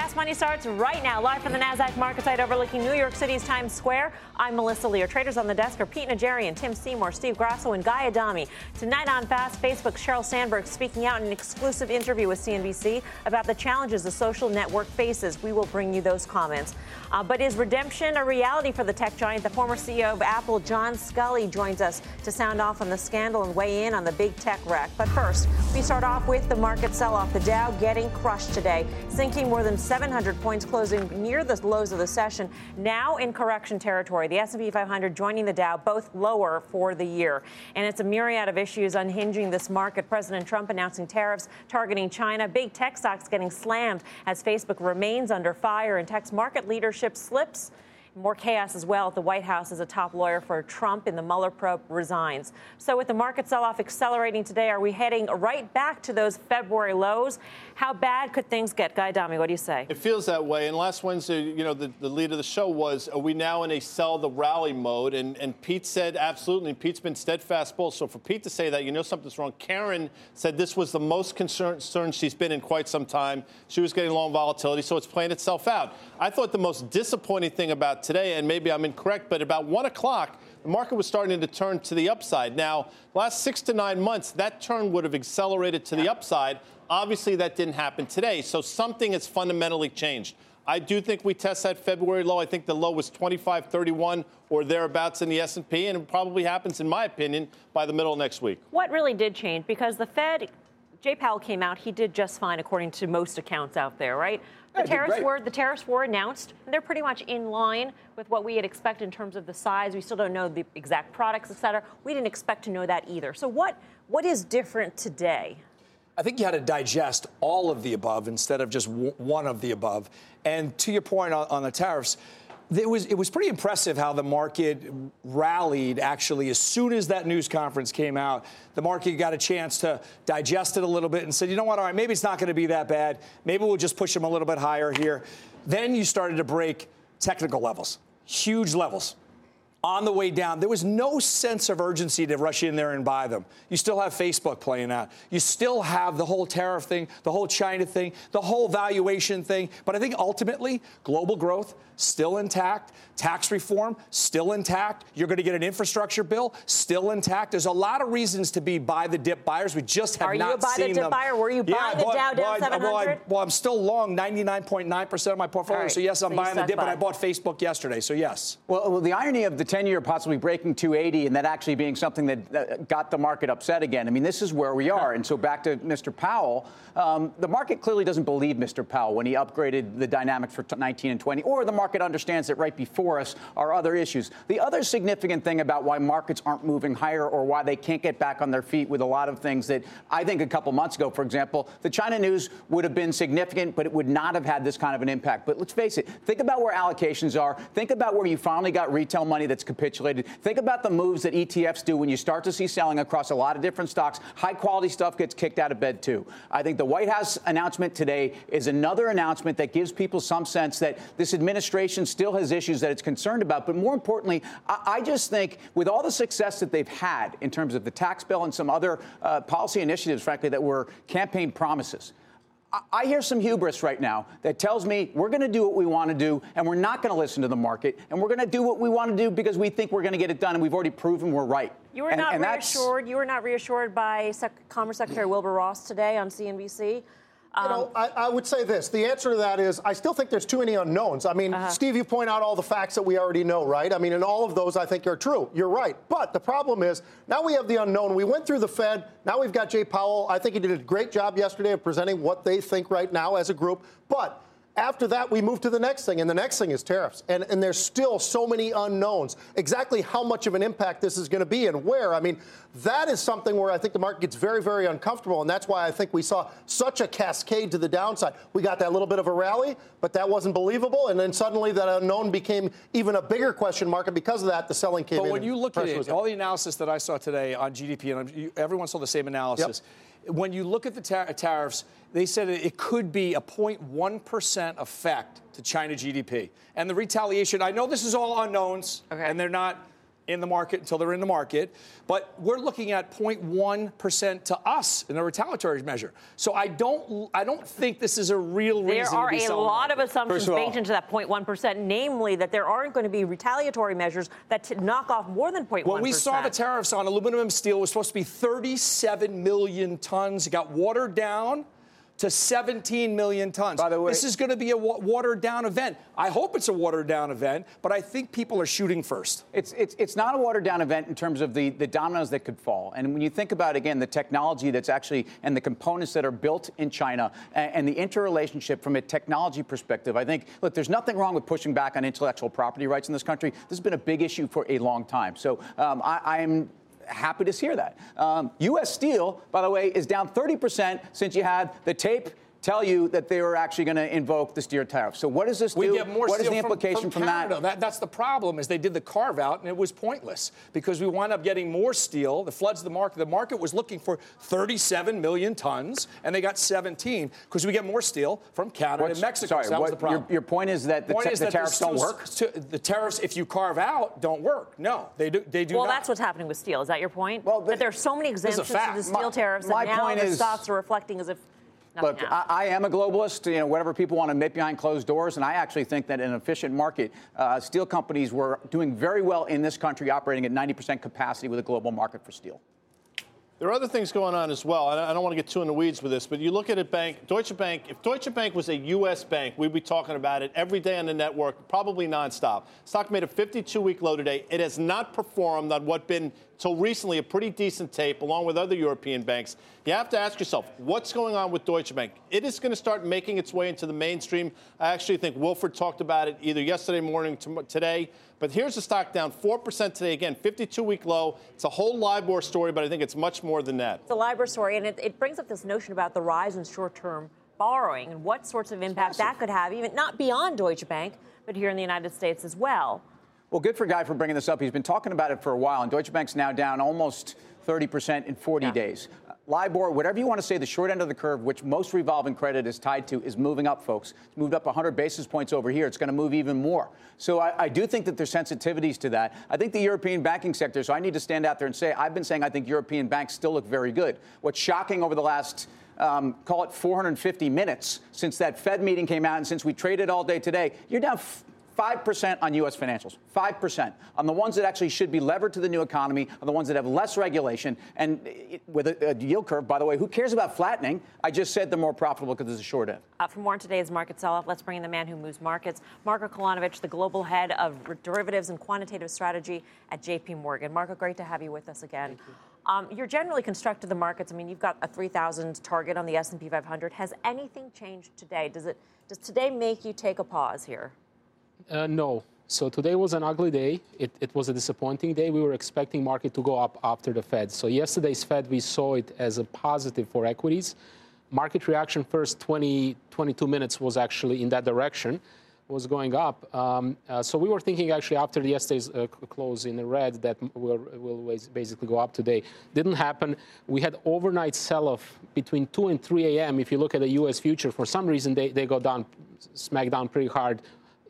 Fast Money starts right now, live from the NASDAQ market site overlooking New York City's Times Square. I'm Melissa Lee. Traders on the desk are Pete Najarian, Tim Seymour, Steve Grasso, and Guy Adami. Tonight on Fast, Facebook's Sheryl Sandberg speaking out in an exclusive interview with CNBC about the challenges the social network faces. We will bring you those comments. Uh, but is redemption a reality for the tech giant? The former CEO of Apple, John Sculley, joins us to sound off on the scandal and weigh in on the big tech wreck. But first, we start off with the market sell-off. The Dow getting crushed today, sinking more than 700 points, closing near the lows of the session. Now in correction territory. The S&P 500 joining the Dow, both lower for the year. And it's a myriad of issues unhinging this market. President Trump announcing tariffs targeting China. Big tech stocks getting slammed as Facebook remains under fire and tech's market leadership slips. More chaos as well at the White House as a top lawyer for Trump in the Mueller probe resigns. So, with the market sell off accelerating today, are we heading right back to those February lows? How bad could things get? Guy Adami, what do you say? It feels that way. And last Wednesday, you know, the, the lead of the show was are we now in a sell the rally mode? And, and Pete said absolutely. Pete's been steadfast bull. So, for Pete to say that, you know something's wrong. Karen said this was the most concerned she's been in quite some time. She was getting long volatility, so it's playing itself out. I thought the most disappointing thing about today, and maybe I'm incorrect, but about 1 o'clock, the market was starting to turn to the upside. Now, last six to nine months, that turn would have accelerated to the upside. Obviously, that didn't happen today. So something has fundamentally changed. I do think we test that February low. I think the low was 25.31 or thereabouts in the S&P, and it probably happens, in my opinion, by the middle of next week. What really did change? Because the Fed Jay Powell came out. He did just fine, according to most accounts out there, right? The tariffs were the tariffs were announced. and they're pretty much in line with what we had expected in terms of the size. We still don't know the exact products, et cetera. We didn't expect to know that either. So what what is different today? I think you had to digest all of the above instead of just w- one of the above. And to your point on, on the tariffs, it was it was pretty impressive how the market rallied actually as soon as that news conference came out. The market got a chance to digest it a little bit and said, you know what, all right, maybe it's not going to be that bad. Maybe we'll just push them a little bit higher here. Then you started to break technical levels, huge levels on the way down. There was no sense of urgency to rush in there and buy them. You still have Facebook playing out. You still have the whole tariff thing, the whole China thing, the whole valuation thing. But I think ultimately, global growth still intact, tax reform still intact. You're going to get an infrastructure bill still intact. There's a lot of reasons to be buy the dip buyers. We just have Are not seen them. Are you a buy the dip them. buyer? Were you yeah, buy the bought, Dow down 700? Well, I, well, I'm still long 99.9% of my portfolio. Right. So yes, I'm so buying the dip, buy. but I bought Facebook yesterday. So yes. Well, well the irony of the 10-year possibly breaking 280 and that actually being something that got the market upset again. I mean, this is where we are. And so back to Mr. Powell, um, the market clearly doesn't believe Mr. Powell when he upgraded the dynamics for 19 and 20, or the market understands that right before us are other issues. The other significant thing about why markets aren't moving higher or why they can't get back on their feet with a lot of things that I think a couple months ago, for example, the China news would have been significant, but it would not have had this kind of an impact. But let's face it, think about where allocations are. Think about where you finally got retail money that's capitulated. Think about the moves that ETFs do when you start to see selling across a lot of different stocks. High quality stuff gets kicked out of bed too. I think the White House announcement today is another announcement that gives people some sense that this administration still has issues that it's concerned about. But more importantly, I, I just think with all the success that they've had in terms of the tax bill and some other uh, policy initiatives, frankly, that were campaign promises. I hear some hubris right now that tells me we're going to do what we want to do and we're not going to listen to the market and we're going to do what we want to do because we think we're going to get it done and we've already proven we're right. You were and, not and reassured. You were not reassured by Sec- Commerce Secretary Wilbur Ross today on CNBC. Um, you know, um, I, I, would say this. The answer to that is I still think there's too many unknowns. I mean, uh-huh. Steve, you point out all the facts that we already know, right? I mean, and all of those I think are true. You're right. But the problem is now we have the unknown. We went through the Fed. Now we've got Jay Powell. I think he did a great job yesterday of presenting what they think right now as a group. But after that, we move to the next thing, and the next thing is tariffs. And, and there's still so many unknowns. Exactly how much of an impact this is going to be and where. I mean, that is something where I think the market gets very, very uncomfortable. And that's why I think we saw such a cascade to the downside. We got that little bit of a rally, but that wasn't believable. And then suddenly that unknown became even a bigger question mark. And because of that, the selling came but in. But when you look at it, all the analysis that I saw today on GDP, and everyone saw the same analysis. Yep when you look at the tar- tariffs, they said it could be a 0.1% effect to China GDP. And the retaliation, I know this is all unknowns, okay. and they're not in the market until they're in the market. But we're looking at 0.1% to us in a retaliatory measure. So I don't, I don't think this is a real there reason. There are a lot market. of assumptions baked into that 0.1%, namely that there aren't going to be retaliatory measures that t- knock off more than 0.1%. Well, we saw the tariffs on aluminum and steel was supposed to be 37 million tons. It got watered down to 17 million tons. By the way, this is going to be a watered down event. I hope it's a watered down event, but I think people are shooting first. It's, it's, it's not a watered down event in terms of the, the dominoes that could fall. And when you think about, again, the technology that's actually and the components that are built in China and, and the interrelationship from a technology perspective, I think, look, there's nothing wrong with pushing back on intellectual property rights in this country. This has been a big issue for a long time. So um, I, I'm happy to hear that. Um, U.S. Steel, by the way, is down 30% since you had the tape tell you that they were actually going to invoke the steel tariff. So what does this we do? Get more what is the implication from, from, that? that? That's the problem is they did the carve out and it was pointless because we wound up getting more steel. The floods the market. The market was looking for 37 million tons and they got 17 because we get more steel from Canada What's, and Mexico. Sorry, so that what, was the problem. Your, your point is that the, point te- is the that tariffs don't work? the tariffs, if you carve out, don't work. No, they do. They do well, not. that's what's happening with steel. Is that your point? Well, that there's so many exemptions to the steel my, tariffs my that now point the is, stocks are reflecting as if Look, I, I, am a globalist. You know, whatever people want to admit behind closed doors, and I actually think that in an efficient market, uh, steel companies were doing very well in this country, operating at 90% capacity with a global market for steel. There are other things going on as well. I don't want to get too in the weeds with this, but you look at a bank, Deutsche Bank. If Deutsche Bank was a U.S. bank, we'd be talking about it every day on the network, probably nonstop. Stock made a 52-week low today. It has not performed on what been till recently a pretty decent tape, along with other European banks. You have to ask yourself, what's going on with Deutsche Bank? It is going to start making its way into the mainstream. I actually think Wilfred talked about it either yesterday morning to today. But here's the stock down 4% today. Again, 52 week low. It's a whole LIBOR story, but I think it's much more than that. It's a LIBOR story, and it, it brings up this notion about the rise in short term borrowing and what sorts of impact that could have, even not beyond Deutsche Bank, but here in the United States as well. Well, good for Guy for bringing this up. He's been talking about it for a while, and Deutsche Bank's now down almost 30% in 40 yeah. days. Uh, LIBOR, whatever you want to say, the short end of the curve, which most revolving credit is tied to, is moving up, folks. It's moved up 100 basis points over here. It's going to move even more. So I, I, do think that there's sensitivities to that. I think the European banking sector, so I need to stand out there and say, I've been saying I think European banks still look very good. What's shocking over the last um, call it 450 minutes since that Fed meeting came out and since we traded all day today, you're down 5% on U.S. financials. 5%. On the ones that actually should be levered to the new economy, on the ones that have less regulation, and with a, a, yield curve, by the way, who cares about flattening? I just said they're more profitable because there's a short end. Uh, for more on today's market sell off, let's bring in the man who moves markets, Marko Kolanovic, the global head of derivatives and quantitative strategy at JP Morgan. Marko, great to have you with us again. You. Um, you're generally constructed the markets. I mean, you've got a 3,000 target on the S&P 500. Has anything changed today? Does it does today make you take a pause here? Uh, no. So today was an ugly day. It, it, was a disappointing day. We were expecting market to go up after the Fed. So yesterday's Fed, we saw it as a positive for equities. Market reaction first 20, 22 minutes was actually in that direction, was going up. Um, uh, so we were thinking actually after yesterday's uh, close in the red that will will basically go up today. Didn't happen. We had overnight sell-off between 2 and 3 a.m. If you look at the U.S. future, for some reason they, they go down, smack down pretty hard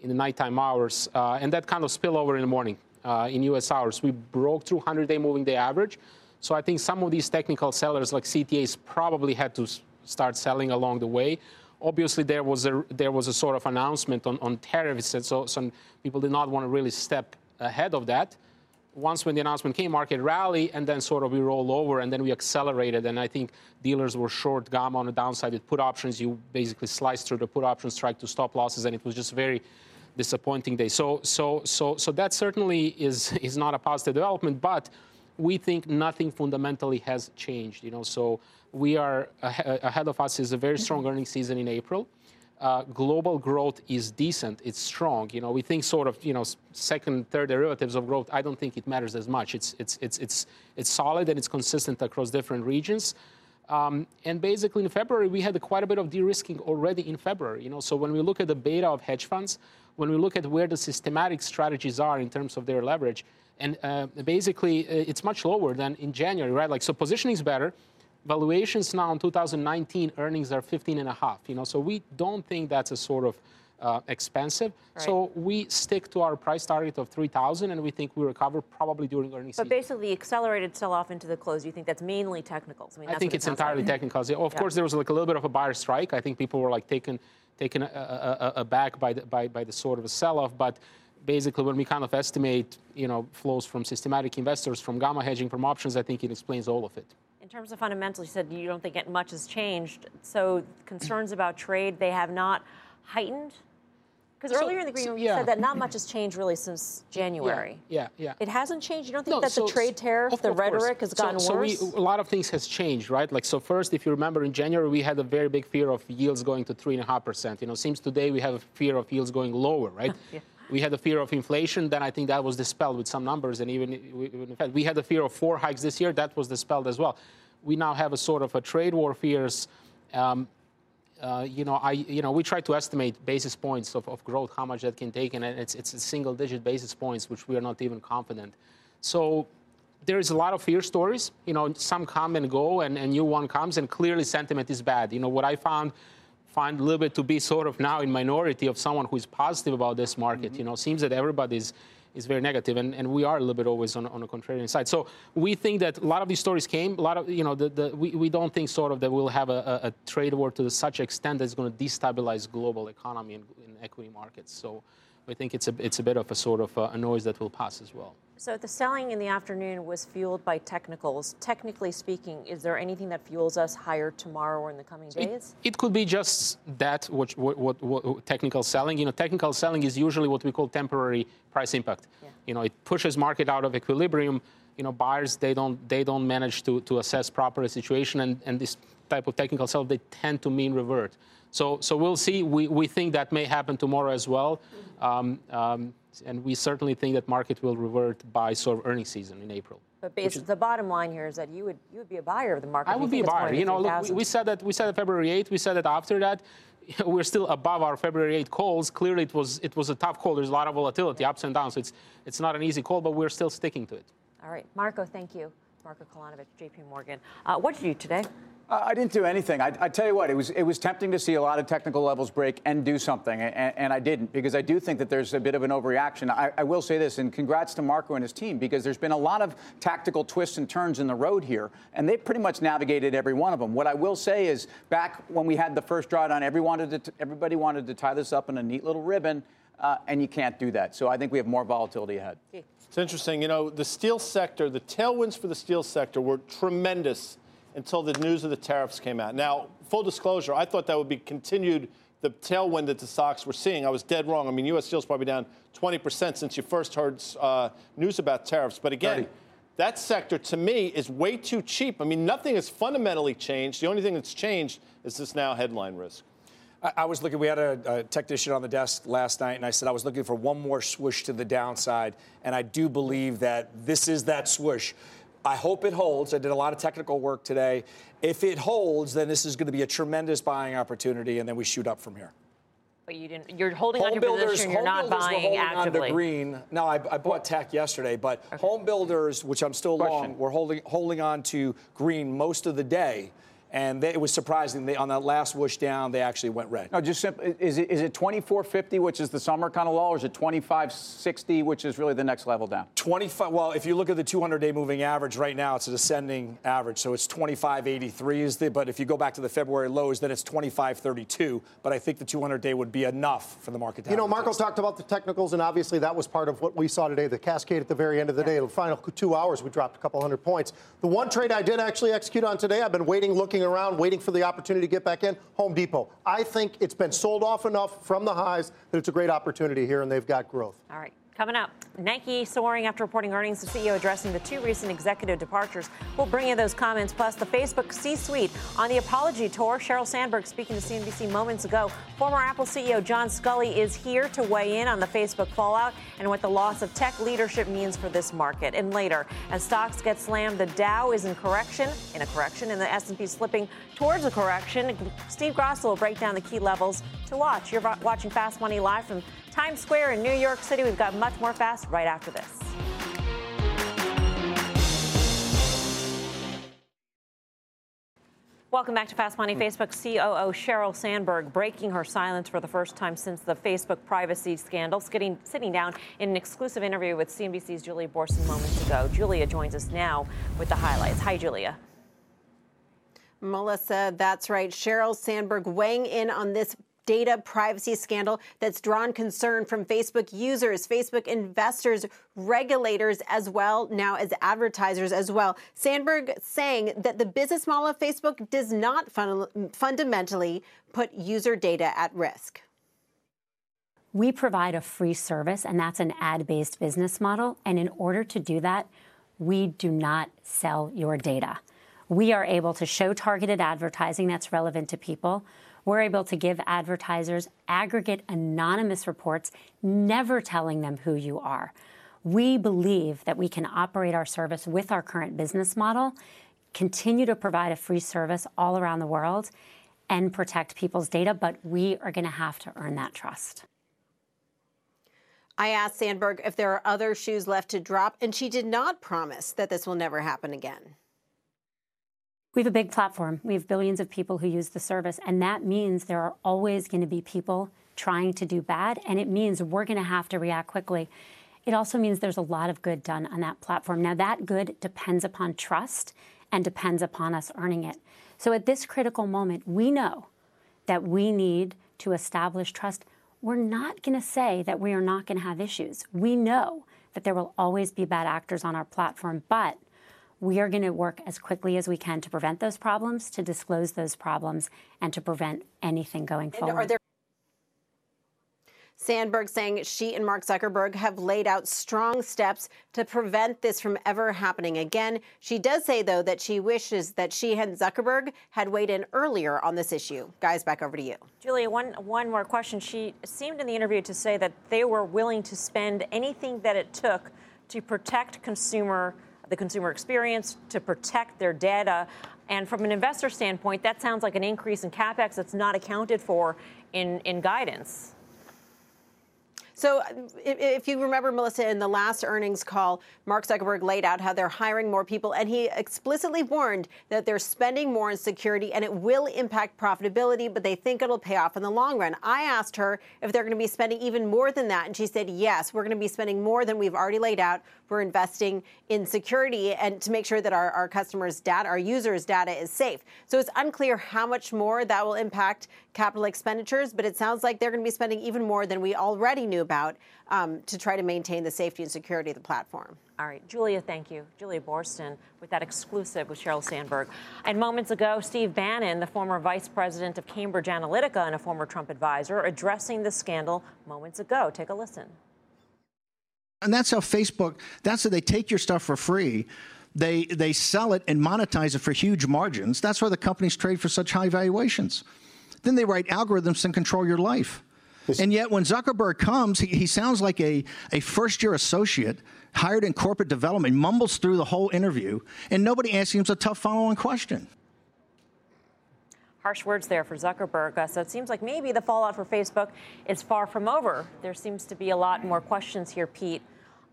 in the nighttime hours, uh, and that kind of spillover in the morning uh, in U.S. hours. We broke through 100-day moving day average. So I think some of these technical sellers like CTAs probably had to start selling along the way. Obviously, there was a there was a sort of announcement on, on tariffs, and so some people did not want to really step ahead of that. Once when the announcement came, market rally, and then sort of we roll over, and then we accelerated. And I think dealers were short gamma on the downside with put options. You basically sliced through the put option strike to stop losses, and it was just very disappointing day. So, so, so, so that certainly is, is not a positive development, but we think nothing fundamentally has changed. You know, so we are ahead of us is a very strong earnings season in April. Uh, global growth is decent. It's strong. You know, we think sort of you know second, third derivatives of growth. I don't think it matters as much. It's it's it's it's it's solid and it's consistent across different regions. Um, and basically, in February, we had quite a bit of de-risking already in February. You know, so when we look at the beta of hedge funds, when we look at where the systematic strategies are in terms of their leverage, and uh, basically uh, it's much lower than in January, right? Like so, positioning is better. Valuations now in 2019 earnings are 15 and a half. You know, so we don't think that's a sort of uh, expensive. Right. So we stick to our price target of 3,000, and we think we recover probably during earnings but season. Basically, accelerated sell-off into the close. You think that's mainly technicals? I, mean, I think it's entirely like. technicals. Of yeah. course, there was like a little bit of a buyer strike. I think people were like taken taken uh, uh, uh, aback by the, by, by the sort of a sell-off, but basically when we kind of estimate, you know, flows from systematic investors, from gamma hedging, from options, I think it explains all of it. In terms of fundamentals, you said you don't think much has changed. So concerns about trade, they have not heightened? Because so, earlier in the green room, so, yeah. you said that not much has changed really since January. Yeah, yeah. yeah. It hasn't changed. You don't think no, that so, the trade tariff, of, the of rhetoric, has gotten so, worse? So we, a lot of things has changed, right? Like so, first, if you remember, in January we had a very big fear of yields going to three and a half percent. You know, seems today we have a fear of yields going lower, right? yeah. We had a fear of inflation. Then I think that was dispelled with some numbers, and even, in fact, we had a fear of four hikes this year. That was dispelled as well. We now have a sort of a trade war fears. Um, uh, you know, I, you know, we try to estimate basis points of, of growth, how much that can take, and it's, it's single digit basis points, which we are not even confident. So there is a lot of fear stories. You know, some come and go, and a new one comes, and clearly sentiment is bad. You know, what I found find a little bit to be sort of now in minority of someone who is positive about this market. Mm-hmm. You know, seems that everybody's is very negative, and, and we are a little bit always on, on a contrarian side. So we think that a lot of these stories came, a lot of, you know, the, the, we, we don't think sort of that we'll have a, a, a trade war to such extent that it's going to destabilize global economy and, and equity markets. So I think it's a, it's a bit of a sort of a noise that will pass as well. So the selling in the afternoon was fueled by technicals. Technically speaking, is there anything that fuels us higher tomorrow or in the coming days? It, it could be just that, what, what, what, what, technical selling. You know, technical selling is usually what we call temporary price impact. Yeah. You know, it pushes market out of equilibrium. You know, buyers they don't they don't manage to, to assess proper situation, and, and this type of technical sell they tend to mean revert. So so we'll see. We, we think that may happen tomorrow as well. Mm-hmm. Um, um, and we certainly think that market will revert by sort of earnings season in April. But is, the bottom line here is that you would you would be a buyer of the market. I would be a buyer. You know, look, we, we, said that we said that February 8th. We said that after that, we're still above our February 8 calls. Clearly, it was it was a tough call. There's a lot of volatility, ups and downs. So it's it's not an easy call, but we're still sticking to it. All right, Marko, thank you. Marko Kolanovic, J.P. Morgan. Uh, what did you do today? I didn't do anything. I, I, tell you what, it was it was tempting to see a lot of technical levels break and do something, and, and I didn't because I do think that there's a bit of an overreaction. I, I, will say this, and congrats to Marko and his team because there's been a lot of tactical twists and turns in the road here, and they've pretty much navigated every one of them. What I will say is, back when we had the first drawdown, every wanted to, everybody wanted to tie this up in a neat little ribbon, uh, and you can't do that. So I think we have more volatility ahead. It's interesting, you know, the steel sector, the tailwinds for the steel sector were tremendous until the news of the tariffs came out. Now, full disclosure, I thought that would be continued the tailwind that the stocks were seeing. I was dead wrong. I mean, U.S. Steel's probably down 20% since you first heard uh, news about tariffs. But again, 30. that sector to me is way too cheap. I mean, nothing has fundamentally changed. The only thing that's changed is this now headline risk. I, I was looking, we had a, a, technician on the desk last night, and I said I was looking for one more swoosh to the downside. And I do believe that this is that swoosh. I hope it holds. I did a lot of technical work today. If it holds, then this is going to be a tremendous buying opportunity, and then we shoot up from here. But you didn't. You're holding home on your builders, position. You're not buying holding actively. On to green. No, I, I bought tech yesterday, but okay. home builders, which I'm still Question. long, we're holding holding on to green most of the day. And they, it was surprising. They, on that last whoosh down, they actually went red. No, just simple. Is it, is it 2450, which is the summer kind of low, or is it 2560, which is really the next level down? 25. Well, if you look at the 200-day moving average right now, it's a descending average, so it's 2583 is the. But if you go back to the February lows, then it's 2532. But I think the 200-day would be enough for the market. To you know, Marko talked about the technicals, and obviously that was part of what we saw today. The cascade at the very end of the day. The final two hours, we dropped a couple hundred points. The one trade I did actually execute on today, I've been waiting, looking around, waiting for the opportunity to get back in, Home Depot. I think it's been sold off enough from the highs that it's a great opportunity here, and they've got growth. All right. Coming up, Nike soaring after reporting earnings. The CEO addressing the two recent executive departures. We'll bring you those comments, plus the Facebook C-suite on the apology tour. Sheryl Sandberg speaking to CNBC moments ago. Former Apple CEO John Sculley is here to weigh in on the Facebook fallout and what the loss of tech leadership means for this market. And later, as stocks get slammed, the Dow is in correction, in a correction, and the S&P slipping towards a correction. Steve Grasso will break down the key levels to watch. You're watching Fast Money live from Times Square in New York City. We've got much more fast right after this. Welcome back to Fast Money. Hmm. Facebook COO Sheryl Sandberg breaking her silence for the first time since the Facebook privacy scandal, sitting, sitting down in an exclusive interview with CNBC's Julia Boorstin moments ago. Julia joins us now with the highlights. Hi, Julia. Melissa, that's right. Sheryl Sandberg weighing in on this data privacy scandal that's drawn concern from Facebook users, Facebook investors, regulators as well, now as advertisers as well. Sandberg saying that the business model of Facebook does not fun- fundamentally put user data at risk. We provide a free service, and that's an ad based business model. And in order to do that, we do not sell your data. We are able to show targeted advertising that's relevant to people we're able to give advertisers aggregate anonymous reports, never telling them who you are. We believe that we can operate our service with our current business model, continue to provide a free service all around the world, and protect people's data, but we are going to have to earn that trust. I asked Sandberg if there are other shoes left to drop, and she did not promise that this will never happen again. We have a big platform. We have billions of people who use the service, and that means there are always going to be people trying to do bad, and it means we're going to have to react quickly. It also means there's a lot of good done on that platform. Now, that good depends upon trust and depends upon us earning it. So, at this critical moment, we know that we need to establish trust. We're not going to say that we are not going to have issues. We know that there will always be bad actors on our platform, but we are going to work as quickly as we can to prevent those problems, to disclose those problems, and to prevent anything going forward. Sandberg saying she and Mark Zuckerberg have laid out strong steps to prevent this from ever happening again. She does say, though, that she wishes that she and Zuckerberg had weighed in earlier on this issue. Guys, back over to you. Julia, one, one more question. She seemed in the interview to say that they were willing to spend anything that it took to protect consumer the consumer experience, to protect their data. And from an investor standpoint, that sounds like an increase in capex that's not accounted for in, in guidance. So, if you remember, Melissa, in the last earnings call, Mark Zuckerberg laid out how they're hiring more people, and he explicitly warned that they're spending more on security and it will impact profitability, but they think it'll pay off in the long run. I asked her if they're going to be spending even more than that, and she said, yes, we're going to be spending more than we've already laid out. We're investing in security and to make sure that our, our customers' data, our users' data is safe. So, it's unclear how much more that will impact capital expenditures, but it sounds like they're going to be spending even more than we already knew about um, to try to maintain the safety and security of the platform. All right, Julia, thank you. Julia Boorstin with that exclusive with Sheryl Sandberg. And moments ago, Steve Bannon, the former vice president of Cambridge Analytica and a former Trump advisor, addressing the scandal moments ago. Take a listen. And that's how Facebook, that's how they take your stuff for free. They, they sell it and monetize it for huge margins. That's why the companies trade for such high valuations. Then they write algorithms and control your life. And yet, when Zuckerberg comes, he, he sounds like a, a first year associate hired in corporate development, mumbles through the whole interview, and nobody asks him a tough follow on question. Harsh words there for Zuckerberg. Uh, so it seems like maybe the fallout for Facebook is far from over. There seems to be a lot more questions here, Pete,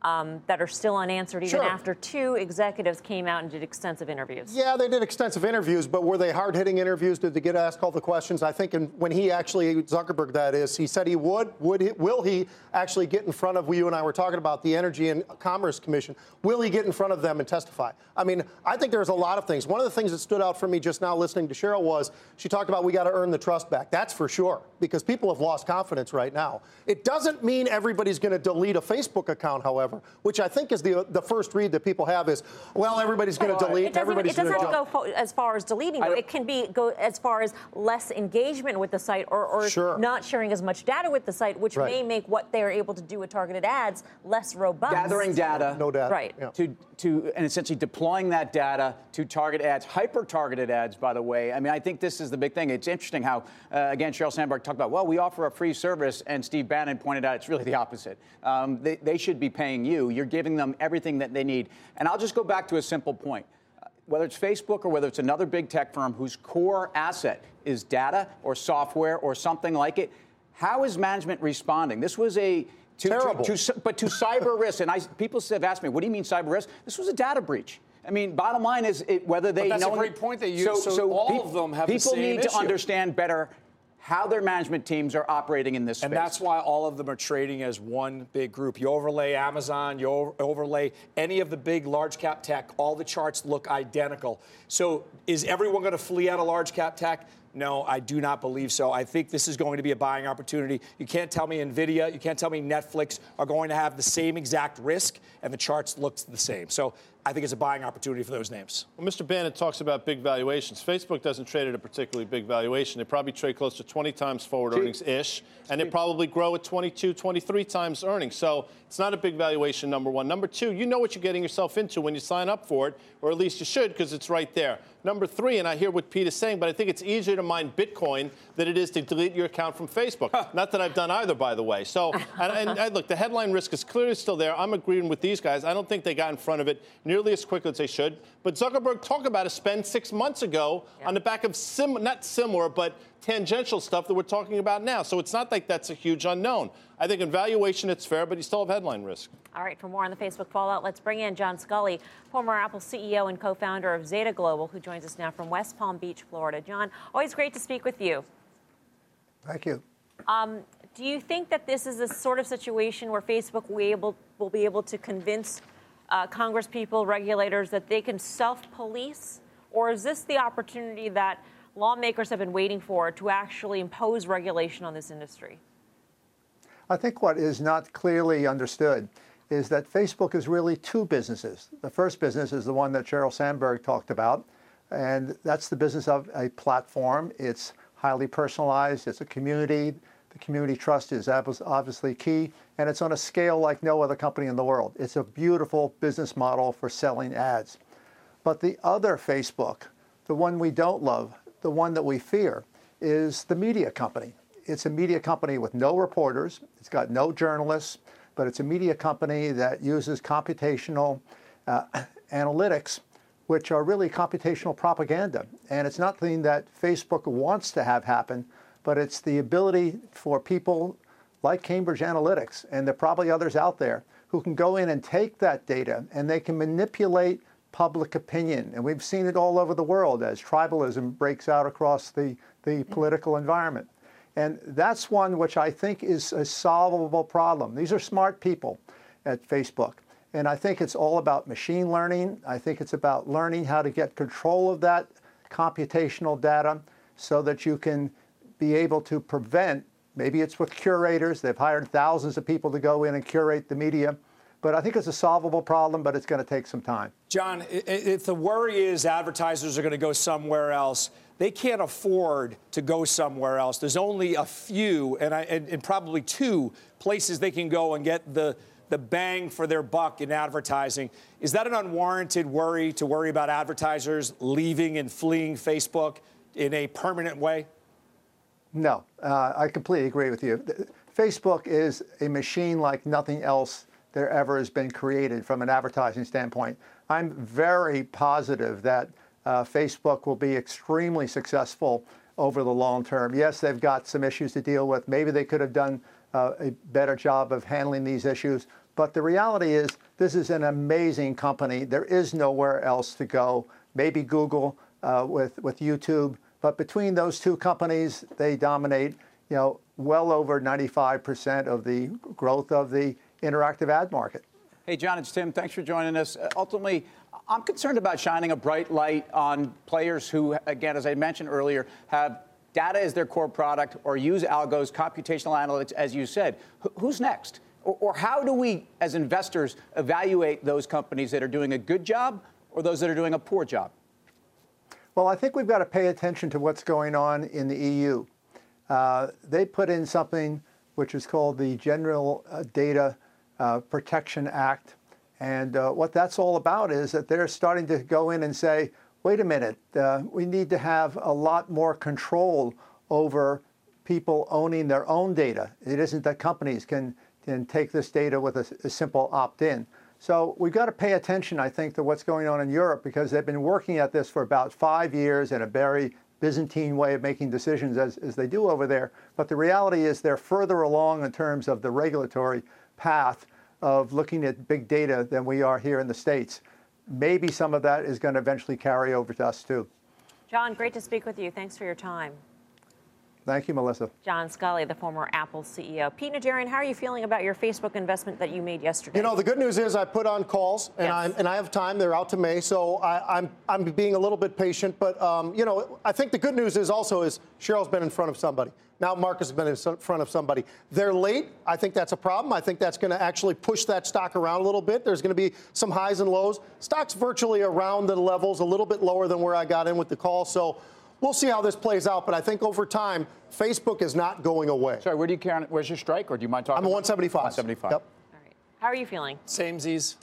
um, that are still unanswered even sure. after two executives came out and did extensive interviews. Yeah, they did extensive interviews, but were they hard hitting interviews? Did they get asked all the questions? I think in, when he actually, Zuckerberg that is, he said he would. Would he, will he actually get in front of, you and I were talking about the Energy and Commerce Commission, will he get in front of them and testify? I mean, I think there's a lot of things. One of the things that stood out for me just now listening to Sheryl was she talked about we got to earn the trust back. That's for sure, because people have lost confidence right now. It doesn't mean everybody's going to delete a Facebook account, however which I think is the the first read that people have is, well, everybody's going to delete. It everybody's going to. It doesn't have to go as far as deleting. Though. It can be go as far as less engagement with the site or, or sure. not sharing as much data with the site, which right. may make what they are able to do with targeted ads less robust. Gathering data, no data, right? Yeah. To to and essentially deploying that data to target ads, hyper targeted ads. By the way, I mean I think this is the big thing. It's interesting how uh, again Sheryl Sandberg talked about well we offer a free service, and Steve Bannon pointed out it's really the opposite. Um, they, they should be paying you. You're giving them everything that they need. And I'll just go back to a simple point. Whether it's Facebook or whether it's another big tech firm whose core asset is data or software or something like it, how is management responding? This was a to, Terrible. To, to, but to cyber risk, and I, people have asked me, what do you mean cyber risk? This was a data breach. I mean, bottom line is it, whether they but that's know. a great point that you. So, so, so all pe- of them have people the need issue. to understand better how their management teams are operating in this space. And that's why all of them are trading as one big group. You overlay Amazon, you overlay any of the big large cap tech, all the charts look identical. So is everyone going to flee out of large cap tech? No, I do not believe so. I think this is going to be a buying opportunity. You can't tell me Nvidia, you can't tell me Netflix are going to have the same exact risk, and the charts look the same. So I think it's a buying opportunity for those names. Well, Mr. Bannon talks about big valuations. Facebook doesn't trade at a particularly big valuation. They probably trade close to 20 times forward Cheap. earnings ish, and they probably grow at 22, 23 times earnings. So it's not a big valuation, number one. Number two, you know what you're getting yourself into when you sign up for it, or at least you should because it's right there. Number three, and I hear what Pete is saying, but I think it's easier to mine Bitcoin than it is to delete your account from Facebook. not that I've done either, by the way. So, and, and, and look, the headline risk is clearly still there. I'm agreeing with these guys. I don't think they got in front of it nearly as quickly as they should. But Zuckerberg talked about a spend six months ago yeah. on the back of sim, not similar, but tangential stuff that we're talking about now. So it's not like that's a huge unknown. I think in valuation it's fair, but you still have headline risk. All right, for more on the Facebook fallout, let's bring in John Sculley, former Apple CEO and co founder of Zeta Global, who joins us now from West Palm Beach, Florida. John, always great to speak with you. Thank you. Um, do you think that this is a sort of situation where Facebook will be able, will be able to convince uh, Congress people, regulators, that they can self police? Or is this the opportunity that lawmakers have been waiting for to actually impose regulation on this industry? I think what is not clearly understood is that Facebook is really two businesses. The first business is the one that Sheryl Sandberg talked about, and that's the business of a platform. It's highly personalized, it's a community. The community trust is obviously key, and it's on a scale like no other company in the world. It's a beautiful business model for selling ads. But the other Facebook, the one we don't love, the one that we fear, is the media company. It's a media company with no reporters, it's got no journalists, but it's a media company that uses computational uh, analytics, which are really computational propaganda. And it's nothing that Facebook wants to have happen, but it's the ability for people like Cambridge Analytics, and there are probably others out there, who can go in and take that data and they can manipulate public opinion. And we've seen it all over the world as tribalism breaks out across the, the mm-hmm. political environment. And that's one which I think is a solvable problem. These are smart people at Facebook. And I think it's all about machine learning. I think it's about learning how to get control of that computational data so that you can be able to prevent, maybe it's with curators, they've hired thousands of people to go in and curate the media. But I think it's a solvable problem, but it's going to take some time. John, if the worry is advertisers are going to go somewhere else, they can't afford to go somewhere else. There's only a few, and, I, and, and probably two places they can go and get the the bang for their buck in advertising. Is that an unwarranted worry to worry about advertisers leaving and fleeing Facebook in a permanent way? No, uh, I completely agree with you. Facebook is a machine like nothing else there ever has been created from an advertising standpoint. I'm very positive that uh, Facebook will be extremely successful over the long term. Yes, they've got some issues to deal with. Maybe they could have done uh, a better job of handling these issues. But the reality is, this is an amazing company. There is nowhere else to go. Maybe Google uh, with with YouTube, but between those two companies, they dominate. You know, well over 95% of the growth of the interactive ad market. Hey, John, it's Tim. Thanks for joining us. Uh, ultimately, I'm concerned about shining a bright light on players who, again, as I mentioned earlier, have data as their core product or use algos, computational analytics, as you said. H- who's next? Or, or how do we, as investors, evaluate those companies that are doing a good job or those that are doing a poor job? Well, I think we've got to pay attention to what's going on in the EU. Uh, they put in something which is called the General uh, Data uh, Protection Act, and uh, what that's all about is that they're starting to go in and say, wait a minute, uh, we need to have a lot more control over people owning their own data. It isn't that companies can, can take this data with a, a simple opt in. So we've got to pay attention, I think, to what's going on in Europe because they've been working at this for about five years in a very Byzantine way of making decisions as, as they do over there. But the reality is they're further along in terms of the regulatory path of looking at big data than we are here in the States. maybe some of that is going to eventually carry over to us too. John, great to speak with you. Thanks for your time. Thank you, Melissa. John Sculley, the former Apple CEO. Pete Najarian, how are you feeling about your Facebook investment that you made yesterday? You know, the good news is I put on calls and, Yes. I'm, and I have time. They're out to May, so I, I'm, I'm being a little bit patient. But, um, you know, I think the good news is also is Sheryl's been in front of somebody. Now Marcus has been in front of somebody. They're late. I think that's a problem. I think that's going to actually push that stock around a little bit. There's going to be some highs and lows. Stock's virtually around the levels, a little bit lower than where I got in with the call. So we'll see how this plays out. But I think over time, Facebook is not going away. Sorry, where do you count? Where's your strike, or do you mind talking? I'm a about- 175. 175. Yep. All right. How are you feeling? Same Z's.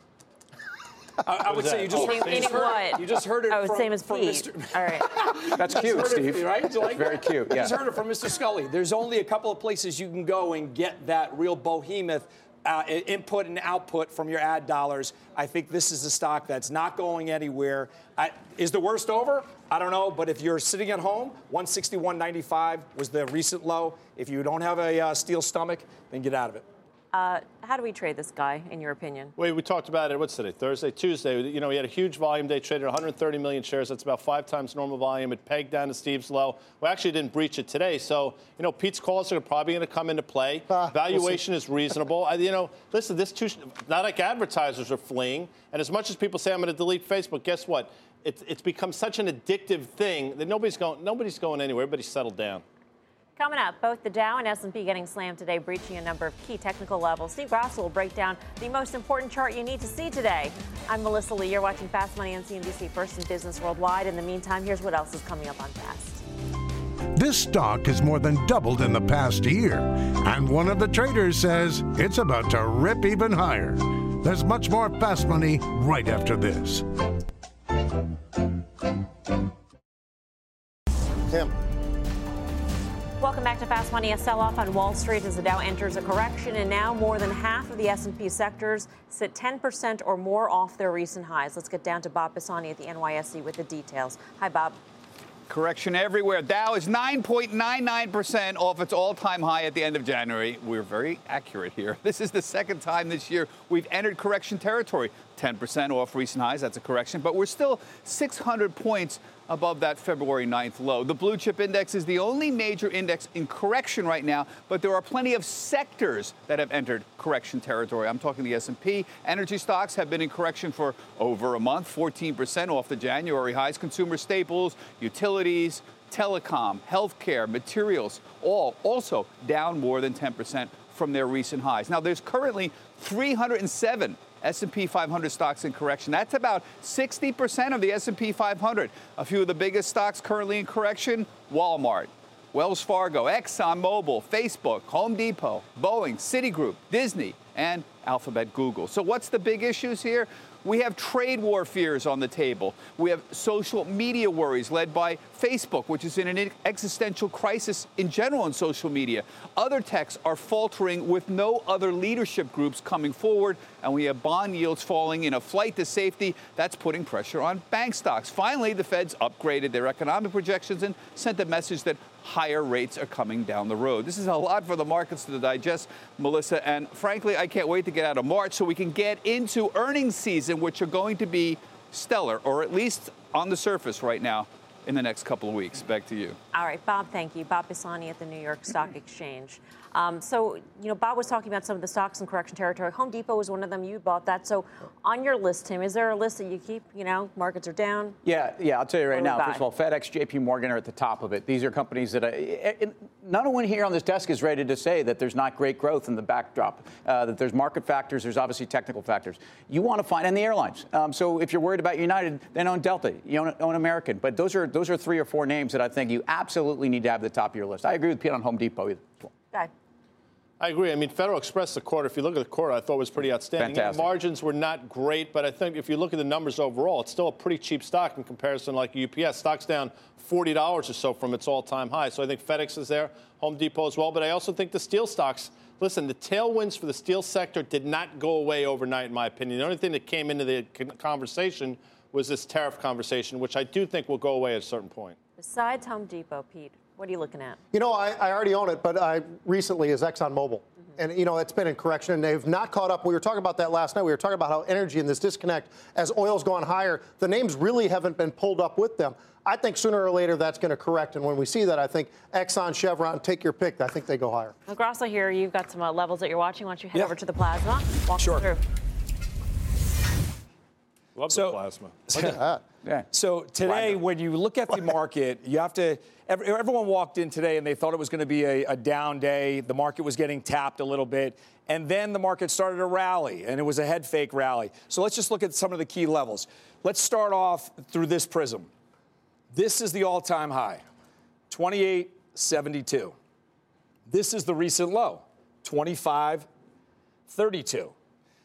I, I would say you just, Oh, heard, Meaning you just heard what? You just heard it. Oh, from, same as from Pete. Mr. All right. That's cute, Heard it, Steve. right? Do like Very that? cute. You Yeah. just heard it from Mr. Sculley. There's only a couple of places you can go and get that real behemoth uh, input and output from your ad dollars. I think this is a stock that's not going anywhere. I, is the worst over? I don't know, but if you're sitting at home, 161.95 was the recent low. If you don't have a uh, steel stomach, then get out of it. Uh, how do we trade this guy, in your opinion? Wait, we talked about it. What's today? Thursday, Tuesday. You know, we had a huge volume day, traded 130 million shares. That's about five times normal volume. It pegged down to Steve's low. We actually didn't breach it today. So, you know, Pete's calls are probably going to come into play. We'll Valuation is reasonable. I, you know, listen, this too, not like advertisers are fleeing. And as much as people say I'm going to delete Facebook, guess what? It's, it's become such an addictive thing that nobody's going, nobody's going anywhere. Everybody's settled down. Coming up, both the Dow and S&P getting slammed today, breaching a number of key technical levels. Steve Grasso will break down the most important chart you need to see today. I'm Melissa Lee. You're watching Fast Money on CNBC, first in business worldwide. In the meantime, here's what else is coming up on Fast. This stock has more than doubled in the past year, and one of the traders says it's about to rip even higher. There's much more fast money right after this. Tim. Welcome back to Fast Money. A sell-off on Wall Street as the Dow enters a correction, and now more than half of the S&P sectors sit 10% or more off their recent highs. Let's get down to Bob Pisani at the NYSE with the details. Hi, Bob. Correction everywhere. Dow is 9.99% off its all time high at the end of January. We're very accurate here. This is the second time this year we've entered correction territory. 10% off recent highs, that's a correction, but we're still 600 points above that February 9th low. The blue chip index is the only major index in correction right now, but there are plenty of sectors that have entered correction territory. I'm talking the S&P. Energy stocks have been in correction for over a month, 14% off the January highs. Consumer staples, utilities, telecom, healthcare, materials, all also down more than 10% from their recent highs. Now, there's currently 307 S&P 500 stocks in correction. That's about 60% of the S&P 500. A few of the biggest stocks currently in correction: Walmart, Wells Fargo, ExxonMobil, Facebook, Home Depot, Boeing, Citigroup, Disney, and Alphabet Google. So what's the big issues here? We have trade war fears on the table. We have social media worries led by Facebook, which is in an existential crisis in general in social media. Other techs are faltering with no other leadership groups coming forward, and we have bond yields falling in a flight to safety. That's putting pressure on bank stocks. Finally, the Feds upgraded their economic projections and sent a message that higher rates are coming down the road. This is a lot for the markets to digest, Melissa, and frankly, I can't wait to get out of March so we can get into earnings season, which are going to be stellar, or at least on the surface right now in the next couple of weeks. Back to you. All right, Bob, thank you. Bob Pisani at the New York Stock Exchange. Um, so, you know, Bob was talking about some of the stocks in correction territory. Home Depot was one of them. You bought that. So, on your list, Tim, is there a list that you keep? You know, markets are down. Yeah, yeah. I'll tell you right What do we now. First of all, FedEx, J.P. Morgan are at the top of it. These are companies that I, none one here on this desk is ready to say that there's not great growth in the backdrop. Uh, that there's market factors. There's obviously technical factors. You want to find and the airlines. Um, so if you're worried about United, then own Delta. You own, own American. But those are those are three or four names that I think you absolutely need to have at the top of your list. I agree with Pete on Home Depot. well. Guy. I agree. I mean, Federal Express, the quarter, if you look at the quarter, I thought was pretty outstanding. Fantastic. Margins were not great, but I think if you look at the numbers overall, it's still a pretty cheap stock in comparison like UPS. Stock's down $40 or so from its all-time high. So I think FedEx is there, Home Depot as well. But I also think the steel stocks, listen, the tailwinds for the steel sector did not go away overnight, in my opinion. The only thing that came into the conversation was this tariff conversation, which I do think will go away at a certain point. Besides Home Depot, Pete, what are you looking at? You know, I, I already own it, but I recently is ExxonMobil. And, you know, it's been in correction, and they've not caught up. We were talking about that last night. We were talking about how energy and this disconnect, as oil's gone higher, the names really haven't been pulled up with them. I think sooner or later that's going to correct. And when we see that, I think Exxon, Chevron, take your pick. I think they go higher. Well, Grasso here, you've got some uh, levels that you're watching. Why don't you head yeah. over to the plasma? Walk sure. through. Love so, the plasma. Look at that. Yeah. So today, when you look at the market, you have to. Everyone walked in today and they thought it was going to be a, a, down day. The market was getting tapped a little bit, and then the market started to rally, and it was a head fake rally. So let's just look at some of the key levels. Let's start off through this prism. This is the all-time high, 28.72. This is the recent low, 25.32.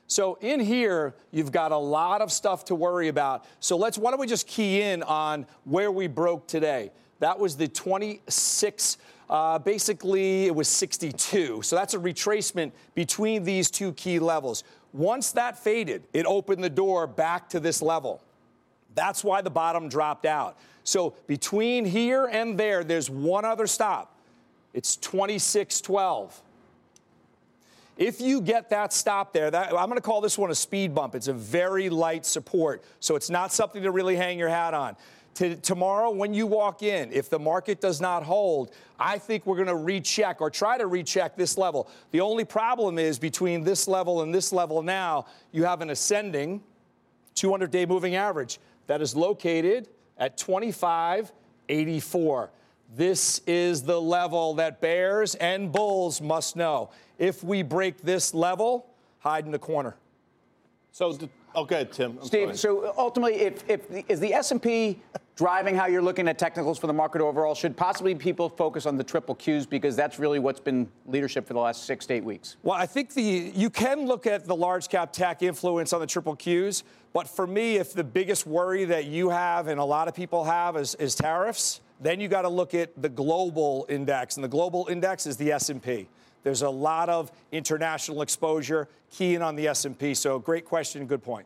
So in here, you've got a lot of stuff to worry about. So let's, why don't we just key in on where we broke today? That was the 26, uh, basically it was 62. So that's a retracement between these two key levels. Once that faded, it opened the door back to this level. That's why the bottom dropped out. So between here and there, there's one other stop. It's 2612. If you get that stop there, that, I'm going to call this one a speed bump. It's a very light support, so it's not something to really hang your hat on. To, tomorrow, when you walk in, if the market does not hold, I think we're going to recheck or try to recheck this level. The only problem is between this level and this level now, you have an ascending 200 day moving average that is located at 2584. This is the level that bears and bulls must know. If we break this level, hide in the corner. So, Oh, okay, Tim. I'm Steve. Sorry. So uh, ultimately, if, if the, is the S&P driving how you're looking at technicals for the market overall, should possibly people focus on the triple Qs because that's really what's been leadership for the last six to eight weeks? Well, I think the you can look at the large cap tech influence on the triple Qs, but for me, if the biggest worry that you have and a lot of people have is, is tariffs then you got to look at the global index, and the global index is the S&P. There's a lot of international exposure keying on the S&P. So great question, good point.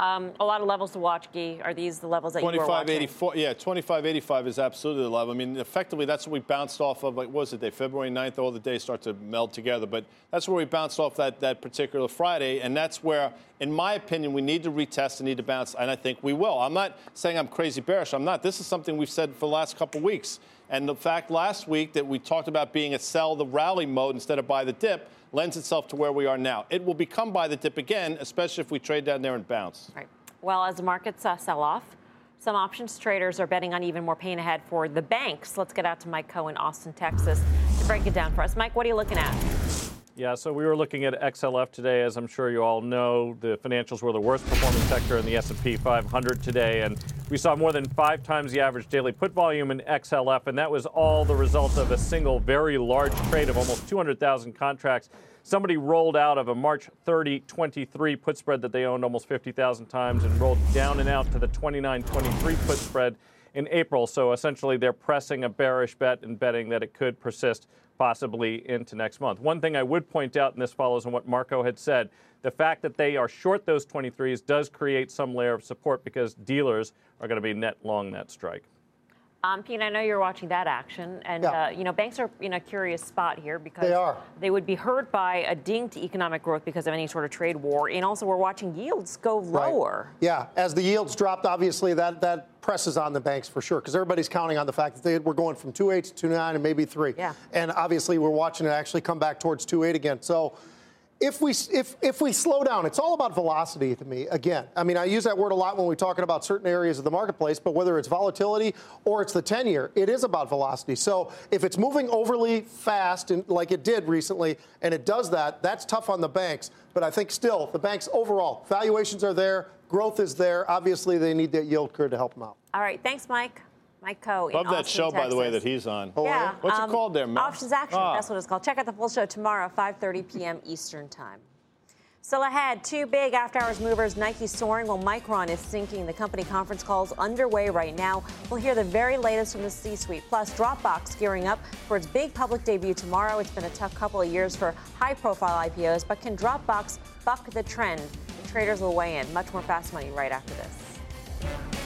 Um, a lot of levels to watch, Guy. Are these the levels that you were watching? 2584, yeah, 2585 is absolutely the level. I mean, effectively, that's what we bounced off of. Like, what was it, day February 9th? All the days start to meld together, but that's where we bounced off that that particular Friday, and that's where, in my opinion, we need to retest and need to bounce, and I think we will. I'm not saying I'm crazy bearish. I'm not. This is something we've said for the last couple weeks, and the fact last week that we talked about being a sell the rally mode instead of buy the dip lends itself to where we are now. It will become by the dip again, especially if we trade down there and bounce. Right. Well, as the markets uh, sell off, some options traders are betting on even more pain ahead for the banks. Let's get out to Mike Khouw, Austin, Texas, to break it down for us. Mike, what are you looking at? Yeah, so we were looking at XLF today. As I'm sure you all know, the financials were the worst performing sector in the S&P 500 today, and we saw more than five times the average daily put volume in XLF, and that was all the result of a single very large trade of almost 200,000 contracts Somebody rolled out of a March 30 23 put spread that they owned almost 50,000 times and rolled down and out to the 29 23 put spread in April. So essentially, they're pressing a bearish bet and betting that it could persist possibly into next month. One thing I would point out, and this follows on what Marko had said, the fact that they are short those 23s does create some layer of support because dealers are going to be net long that strike. Um, Pete, I know you're watching that action, and yeah. uh, you know banks are in a curious spot here because they are. They would be hurt by a ding to economic growth because of any sort of trade war, and also we're watching yields go lower. Right. Yeah, as the yields dropped, obviously that that presses on the banks for sure because everybody's counting on the fact that they were going from 2.8 to 2.9 and maybe three. Yeah. And obviously we're watching it actually come back towards 2.8 again. So if we if if we slow down, it's all about velocity to me. Again, I mean, I use that word a lot when we're talking about certain areas of the marketplace, but whether it's volatility or it's the 10-year, it is about velocity. So if it's moving overly fast, and like it did recently, and it does that, that's tough on the banks. But I think still, the banks overall valuations are there, growth is there. Obviously, they need that yield curve to help them out. All right, thanks, Mike. Mike Khouw. Love that Austin, show, Texas. by the way, that he's on. Oh, yeah. What's um, it called there, man? Options Action. Ah. That's what it's called. Check out the full show tomorrow, 5:30 p.m. Eastern Time. Still ahead, two big after hours movers, Nike soaring while Micron is sinking. The company conference calls underway right now. We'll hear the very latest from the C suite. Plus, Dropbox gearing up for its big public debut tomorrow. It's been a tough couple of years for high profile IPOs, but can Dropbox buck the trend? The traders will weigh in. Much more fast money right after this.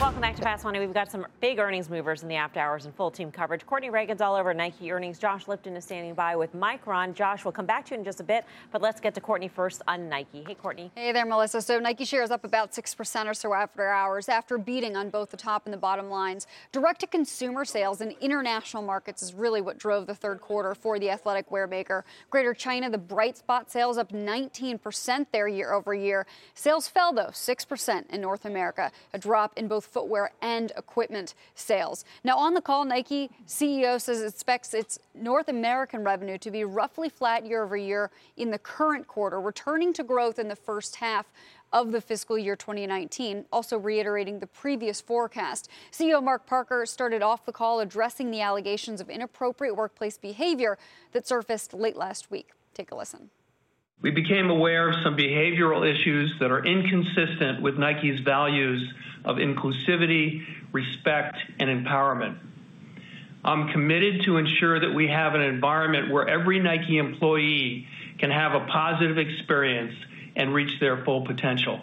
Welcome back to Fast Money. We've got some big earnings movers in the after hours and full team coverage. Courtney Reagan's all over Nike earnings. Josh Lipton is standing by with Micron. Josh, we'll come back to you in just a bit, but let's get to Courtney first on Nike. Hey, Courtney. Hey there, Melissa. So Nike shares up about 6% or so after hours after beating on both the top and the bottom lines. Direct to consumer sales in international markets is really what drove the third quarter for the athletic wear maker. Greater China, the bright spot sales up 19% there year over year. Sales fell, though, 6% in North America, a drop in both footwear and equipment sales. Now, on the call, Nike CEO says it expects its North American revenue to be roughly flat year over year in the current quarter, returning to growth in the first half of the fiscal year 2019, also reiterating the previous forecast. CEO Mark Parker started off the call addressing the allegations of inappropriate workplace behavior that surfaced late last week. Take a listen. We became aware of some behavioral issues that are inconsistent with Nike's values of inclusivity, respect, and empowerment. I'm committed to ensure that we have an environment where every Nike employee can have a positive experience and reach their full potential.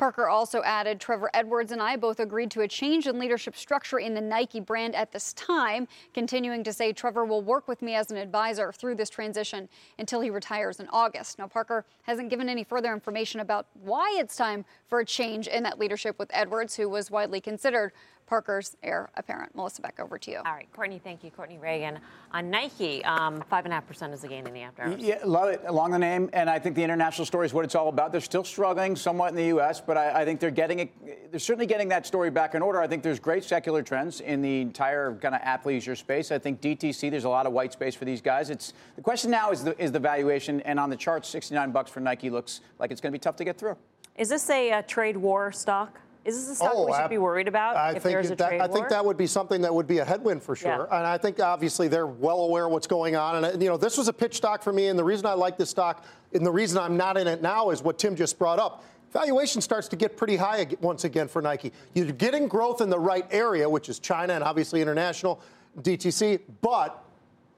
Parker also added Trevor Edwards and I both agreed to a change in leadership structure in the Nike brand at this time, continuing to say Trevor will work with me as an advisor through this transition until he retires in August. Now, Parker hasn't given any further information about why it's time for a change in that leadership with Edwards, who was widely considered Parker's heir apparent. Melissa, back over to you. All right, Courtney, thank you. Courtney Reagan. On Nike, um, 5.5% is the gain in the after hours. Yeah, love it. Along the name. And I think the international story is what it's all about. They're still struggling somewhat in the U.S., but I, I think they're getting it. They're certainly getting that story back in order. I think there's great secular trends in the entire kind of athleisure space. I think DTC, there's a lot of white space for these guys. It's the question now is the, is the valuation. And on the chart, 69 bucks for Nike looks like it's going to be tough to get through. Is this a, a trade war stock? Is this a stock Oh, we should ab- be worried about I if think there's a that, trade I war? think that would be something that would be a headwind for sure. Yeah. And I think obviously they're well aware of what's going on. And uh, you know, this was a pitch stock for me. And the reason I like this stock, and the reason I'm not in it now, is what Tim just brought up. Valuation starts to get pretty high once again for Nike. You're getting growth in the right area, which is China and obviously international, DTC. But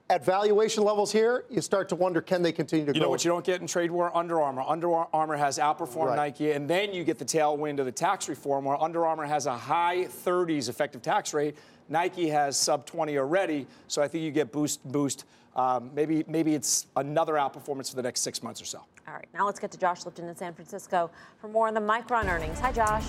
at valuation levels here, you start to wonder can they continue to You grow? You know what you don't get in trade war? Under Armour. Under Armour has outperformed Right. Nike, and then you get the tailwind of the tax reform, where Under Armour has a high 30s effective tax rate. Nike has sub 20 already, so I think you get boost boost. Um, maybe maybe it's another outperformance for the next six months or so. All right, now let's get to Josh Lipton in San Francisco for more on the Micron earnings. Hi, Josh.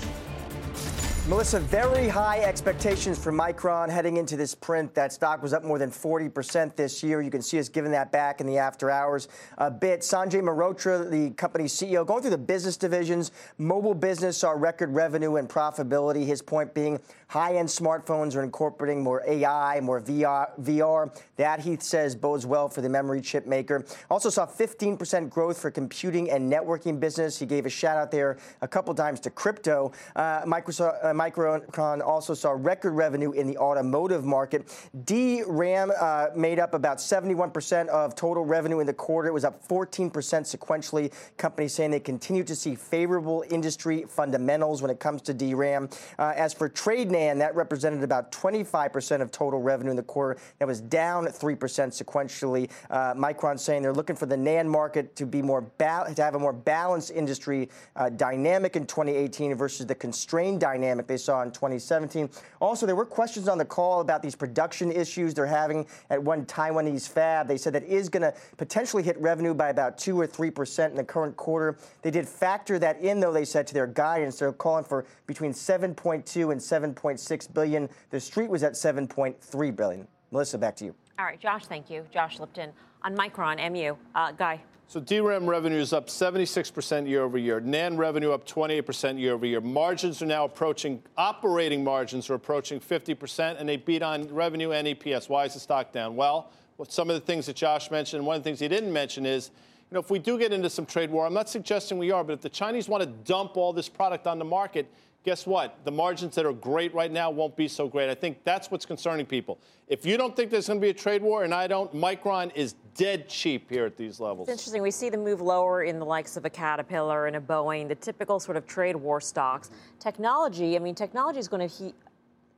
Melissa, very high expectations for Micron heading into this print. That stock was up more than 40% this year. You can see us giving that back in the after hours a bit. Sanjay Mehrotra, the company's CEO, going through the business divisions. Mobile business saw record revenue and profitability. His point being high-end smartphones are incorporating more AI, more VR. VR. That, he says, bodes well for the memory chip maker. Also saw 15% growth for computing and networking business. He gave a shout out there a couple times to crypto. Uh, Microsoft, uh, Micron also saw record revenue in the automotive market. DRAM uh, made up about 71% of total revenue in the quarter. It was up 14% sequentially. Companies saying they continue to see favorable industry fundamentals when it comes to DRAM. Uh, as for trade NAND, that represented about 25% of total revenue in the quarter. That was down 3% sequentially. Uh, Micron saying they're looking for the NAND market to be more ba- to have a more balanced industry uh, dynamic in 2018 versus the constrained dynamic they saw in 2017. Also, there were questions on the call about these production issues they're having at one Taiwanese fab. They said that is going to potentially hit revenue by about 2 or 3% in the current quarter. They did factor that in, though, they said, to their guidance. They're calling for between 7.2 and 7.6 billion. The street was at 7.3 billion. Melissa, back to you. All right, Josh, thank you. Josh Lipton on Micron, MU. Uh, Guy. So DRAM revenue is up 76% year over year. NAND revenue up 28% year over year. Margins are now approaching, operating margins are approaching 50%, and they beat on revenue and EPS. Why is the stock down? Well, some of the things that Josh mentioned, one of the things he didn't mention is, you know, if we do get into some trade war, I'm not suggesting we are, but if the Chinese want to dump all this product on the market, guess what? The margins that are great right now won't be so great. I think that's what's concerning people. If you don't think there's going to be a trade war, and I don't, Micron is dead cheap here at these levels. It's interesting. We see the move lower in the likes of a Caterpillar and a Boeing, the typical sort of trade war stocks. Technology, I mean, technology is going to heat.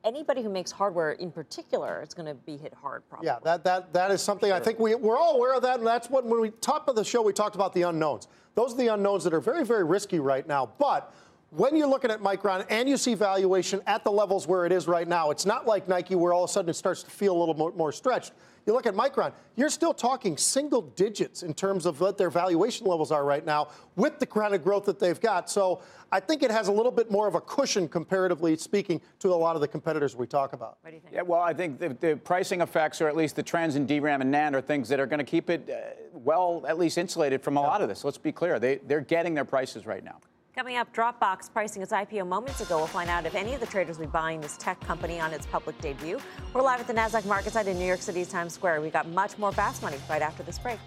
Anybody who makes hardware in particular is going to be hit hard, probably. Yeah, that, that, that is something I think we, we're all aware of that. And that's what, when we top of the show, we talked about the unknowns. Those are the unknowns that are very, very risky right now. But when you're looking at Micron and you see valuation at the levels where it is right now, it's not like Nike where all of a sudden it starts to feel a little more, more stretched. You look at Micron, you're still talking single digits in terms of what their valuation levels are right now with the kind of growth that they've got. So I think it has a little bit more of a cushion, comparatively speaking, to a lot of the competitors we talk about. What do you think? Yeah, well, I think the, the pricing effects, or at least the trends in DRAM and NAND, are things that are going to keep it uh, well, at least insulated from a lot of this. Let's be clear. They, they're getting their prices right now. Coming up, Dropbox pricing its IPO moments ago. We'll find out if any of the traders will be buying this tech company on its public debut. We're live at the NASDAQ market site in New York City's Times Square. We got much more fast money right after this break.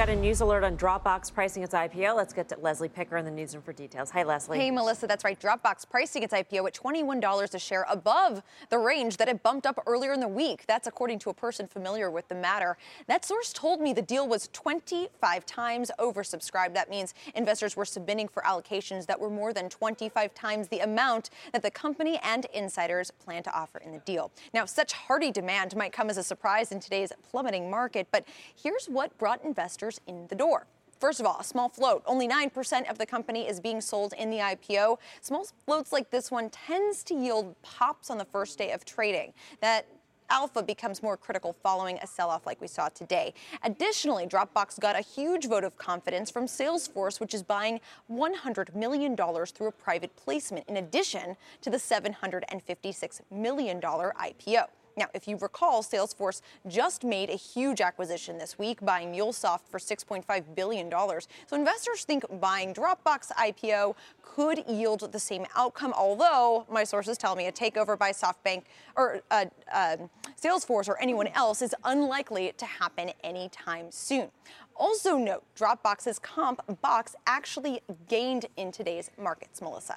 Got a news alert on Dropbox pricing its IPO. Let's get to Leslie Picker in the newsroom for details. Hi, Leslie. Hey, Melissa, that's right. Dropbox pricing its IPO at $21 a share above the range that it bumped up earlier in the week. That's according to a person familiar with the matter. That source told me the deal was 25 times oversubscribed. That means investors were submitting for allocations that were more than 25 times the amount that the company and insiders plan to offer in the deal. Now, such hearty demand might come as a surprise in today's plummeting market, but here's what brought investors in the door. First of all, a small float. Only 9% of the company is being sold in the IPO. Small floats like this one tends to yield pops on the first day of trading. That alpha becomes more critical following a sell off like we saw today. Additionally, Dropbox got a huge vote of confidence from Salesforce, which is buying $100 million through a private placement, in addition to the $756 million IPO. Now, if you recall, Salesforce just made a huge acquisition this week, buying MuleSoft for $6.5 billion. So investors think buying Dropbox IPO could yield the same outcome, although my sources tell me a takeover by SoftBank or uh, uh, Salesforce or anyone else is unlikely to happen anytime soon. Also, note Dropbox's comp box actually gained in today's markets, Melissa.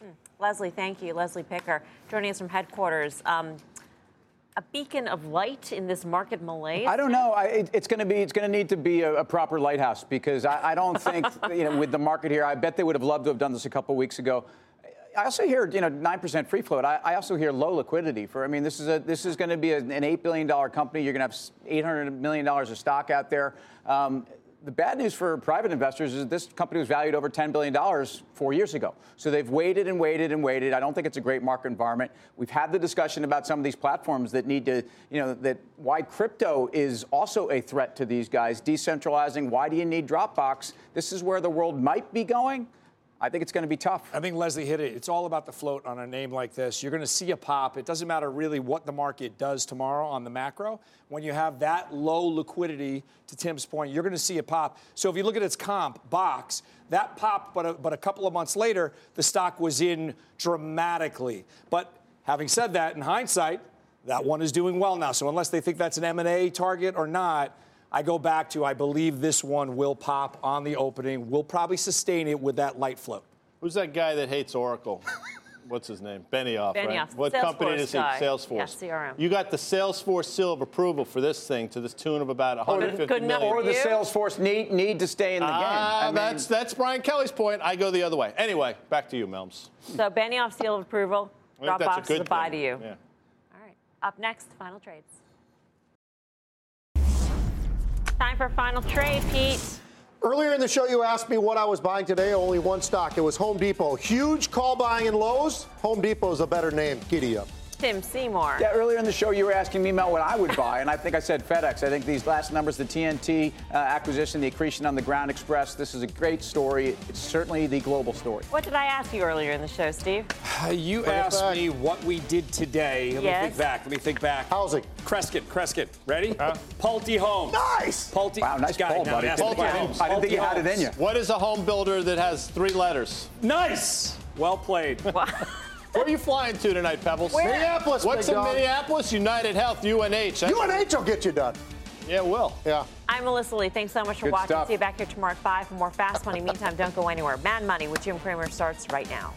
Hmm. Leslie, thank you. Leslie Picker joining us from headquarters. Um, a beacon of light in this market malaise? I don't know. I, it, it's going to be. It's going to need to be a, a proper lighthouse because I, I don't think you know with the market here. I bet they would have loved to have done this a couple weeks ago. I also hear, you know, nine percent free float. I, I, also hear low liquidity for. I mean, this is a this is going to be a, an eight billion dollar company. You're going to have eight hundred million dollars of stock out there. Um, the bad news for private investors is this company was valued over $10 billion four years ago. So they've waited and waited and waited. I don't think it's a great market environment. We've had the discussion about some of these platforms that need to, you know, that why crypto is also a threat to these guys, decentralizing. Why do you need Dropbox? This is where the world might be going. I think it's going to be tough. I think Leslie hit it. It's all about the float on a name like this. You're going to see a pop. It doesn't matter really what the market does tomorrow on the macro. When you have that low liquidity, to Tim's point, you're going to see a pop. So if you look at its comp box, that popped, but a, but a couple of months later, the stock was in dramatically. But having said that, in hindsight, that one is doing well now. So unless they think that's an M&A target or not, I go back to I believe this one will pop on the opening. We'll probably sustain it with that light float. Who's that guy that hates Oracle? What's his name? Benioff, Benioff. right? What Salesforce company is he? guy. Salesforce. Yeah, CRM. You got the Salesforce seal of approval for this thing to the tune of about 150 Good enough million. Or the Salesforce need need to stay in the game. Ah, I mean, that's that's Brian Kelly's point. I go the other way. Anyway, back to you, Melms. So Benioff seal of approval. I think that's Dropbox is good a buy to you. Yeah. All right. Up next, final trades. Time for final trade, Pete. Earlier in the show, you asked me what I was buying today. Only one stock. It was Home Depot. Huge call buying in Lowe's. Home Depot is a better name. Giddy up. Tim Seymour. Yeah, earlier in the show, you were asking me, Mel, what I would buy, and I think I said FedEx. I think these last numbers, the TNT uh, acquisition, the accretion on the Ground Express, this is a great story. It's certainly the global story. What did I ask you earlier in the show, Steve? You Bring asked back. me what we did today. Let Yes. me think back. Let me think back. Housing. Kreskin, Kreskin. Ready? Pulte Homes. Nice. Pulte. Wow, nice Got it. pull, buddy. ask Pulte. Homes. I didn't think you had it in you. What is a home builder that has three letters? Nice. Well played. Where are you flying to tonight, Pebbles? Where? Minneapolis, What's in dog. Minneapolis? United Health, UNH. UNH will get you done. Yeah, it will. Yeah. I'm Melissa Lee. Thanks so much for Good watching. stuff. See you back here tomorrow at 5 for more Fast Money. Meantime, don't go anywhere. Mad Money with Jim Cramer starts right now.